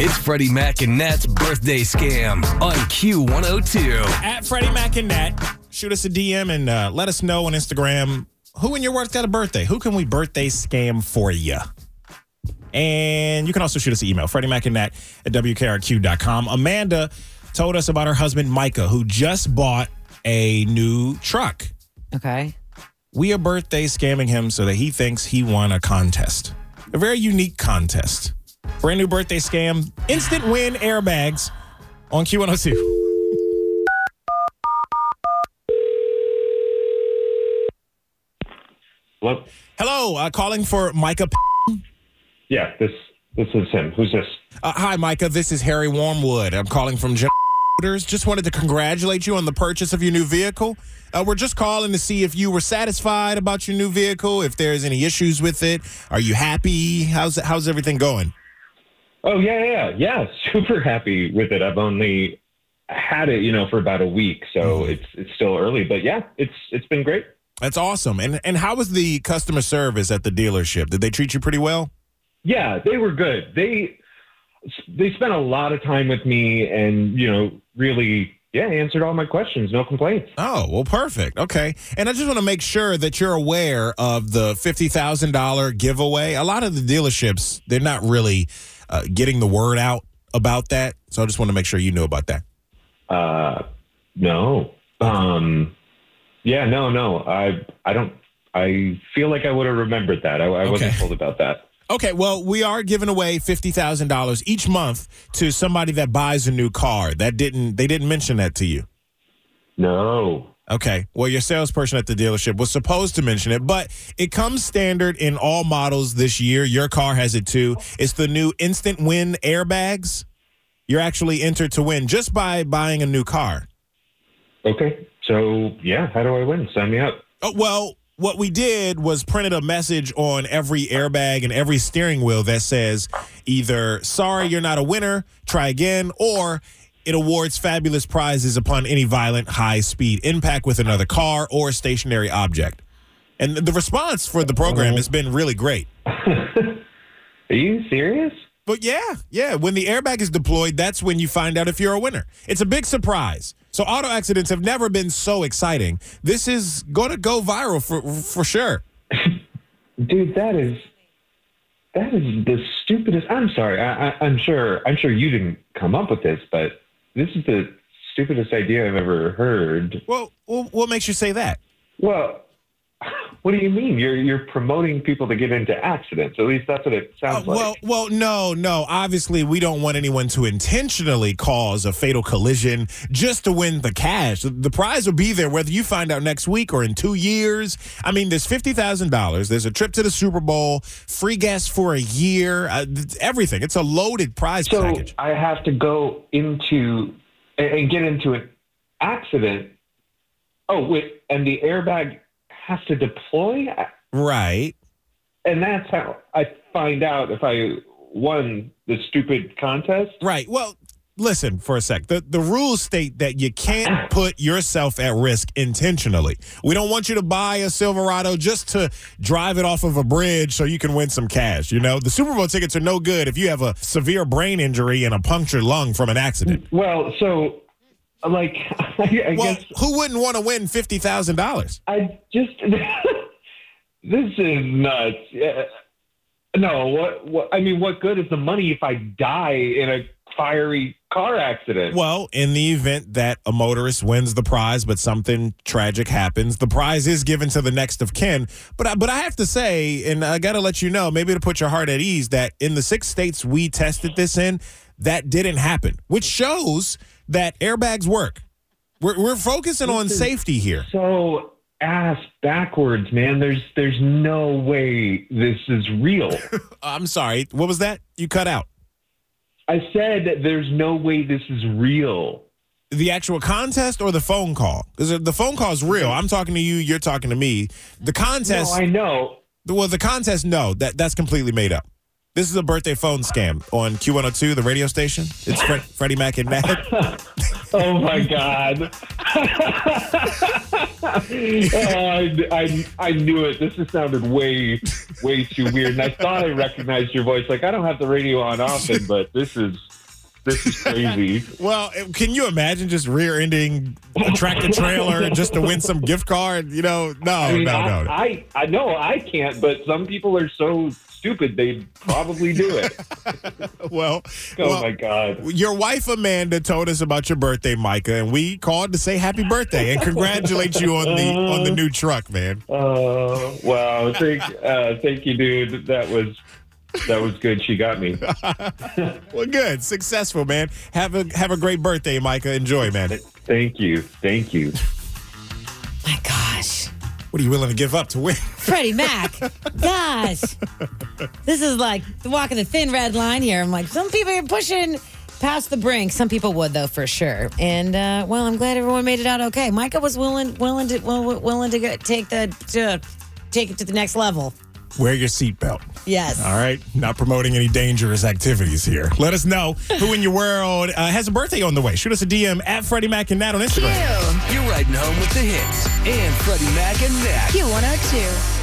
It's Freddie Mac and Nat's birthday scam on Q102. At Freddie Mac and Nat, shoot us a DM and uh, let us know on Instagram who in your work's got a birthday. Who can we birthday scam for you? And you can also shoot us an email, Freddie Mac and Nat at WKRQ.com. Amanda told us about her husband, Micah, who just bought a new truck. Okay. We are birthday scamming him so that he thinks he won a contest. A very unique contest. Brand new birthday scam, instant win airbags on Q102. Hello? Hello, uh, calling for Micah. Yeah, this this is him. Who's this? Uh, hi, Micah. This is Harry Warmwood. I'm calling from General Motors. Just wanted to congratulate you on the purchase of your new vehicle. Uh, we're just calling to see if you were satisfied about your new vehicle, if there's any issues with it. Are you happy? How's how's everything going? Oh yeah, yeah, yeah. Super happy with it. I've only had it, you know, for about a week, so mm-hmm. it's it's still early. But yeah, it's it's been great. That's awesome. And and how was the customer service at the dealership? Did they treat you pretty well? Yeah, they were good. They they spent a lot of time with me, and you know, really, yeah, answered all my questions. No complaints. Oh, well, perfect. Okay. And I just want to make sure that you're aware of the $50,000 giveaway. A lot of the dealerships, they're not really uh, getting the word out about that. So I just want to make sure you know about that. Uh, no. Um, yeah, no, no. I I don't. I feel like I would have remembered that. I, I wasn't told about that. Okay, well, we are giving away $50,000 each month to somebody that buys a new car. That didn't they didn't mention that to you. No. Okay. Well, your salesperson at the dealership was supposed to mention it, but it comes standard in all models this year. Your car has it too. It's the new instant win airbags. You're actually entered to win just by buying a new car. Okay. So yeah, how do I win? Sign me up. Oh, well, what we did was printed a message on every airbag and every steering wheel that says either sorry you're not a winner, try again, or it awards fabulous prizes upon any violent high speed impact with another car or stationary object. And the response for the program mm-hmm. has been really great. Are you serious? But yeah, yeah, when the airbag is deployed, that's when you find out if you're a winner. It's a big surprise. So auto accidents have never been so exciting. This is going to go viral for for sure. Dude, that is that is the stupidest. I'm sorry. I, I, I'm sure. I'm sure you didn't come up with this, but this is the stupidest idea I've ever heard. Well, what makes you say that? Well, what do you mean? You're you're promoting people to get into accidents. At least that's what it sounds Uh, well, like. well, no, no. Obviously, we don't want anyone to intentionally cause a fatal collision just to win the cash. The prize will be there whether you find out next week or in two years. I mean, there's fifty thousand dollars. There's a trip to the Super Bowl, free gas for a year, uh, everything. It's a loaded prize So package. I have to go into and- and get into an accident. Oh, wait, and the airbag has to deploy, Right. and that's how I find out if I won the stupid contest. Right. Well, listen for a sec. The the rules state that you can't put yourself at risk intentionally. We don't want you to buy a Silverado just to drive it off of a bridge so you can win some cash. You know, the Super Bowl tickets are no good if you have a severe brain injury and a punctured lung from an accident. Well, so like I, I Well, guess who wouldn't want to win fifty thousand dollars? I just this is nuts. Yeah. No, what what I mean, what good is the money if I die in a fiery car accident? Well, in the event that a motorist wins the prize, but something tragic happens, the prize is given to the next of kin. But I, but I have to say, and I got to let you know, maybe to put your heart at ease, that in the six states we tested this in, that didn't happen, which shows that airbags work. We're, we're focusing on safety here. so ass backwards, man. There's there's no way this is real. I'm sorry. What was that? You cut out. I said that there's no way this is real. The actual contest or the phone call? Because the phone call is real. I'm talking to you. You're talking to me. The No, contest. I know. Well, the contest, no, that that's completely made up. This is a birthday phone scam on Q102, the radio station. It's Fre- Freddie Mac and Nat. Oh my god! oh, I, I, I knew it. This has sounded way way too weird, and I thought I recognized your voice. Like I don't have the radio on often, but this is this is crazy. Well, can you imagine just rear-ending a tractor trailer just to win some gift card? You know, no, I mean, no, I, no, no. I I know I can't, but some people are so stupid they probably do it. well, Oh well, my god! Your wife Amanda told us about your birthday, Micah, and we called to say happy birthday and congratulate you on the on the new truck, man. Oh wow! Thank uh, thank you, dude. That was that was good. She got me. Well, good, successful, man. Have a have a great birthday, Micah. Enjoy, man. Thank you. Thank you. My gosh. What are you willing to give up to win? Freddie Mac. Gosh. This is like walking the thin red line here. I'm like, some people are pushing past the brink. Some people would, though, for sure. And, uh, well, I'm glad everyone made it out okay. Micah was willing willing to willing to go, take the to take it to the next level. Wear your seatbelt. Yes. All right, not promoting any dangerous activities here. Let us know who in your world uh, has a birthday on the way. Shoot us a DM at Freddie Mac and Nat on Instagram. You're riding home with the hits and Freddie Mac and Nat. Q102.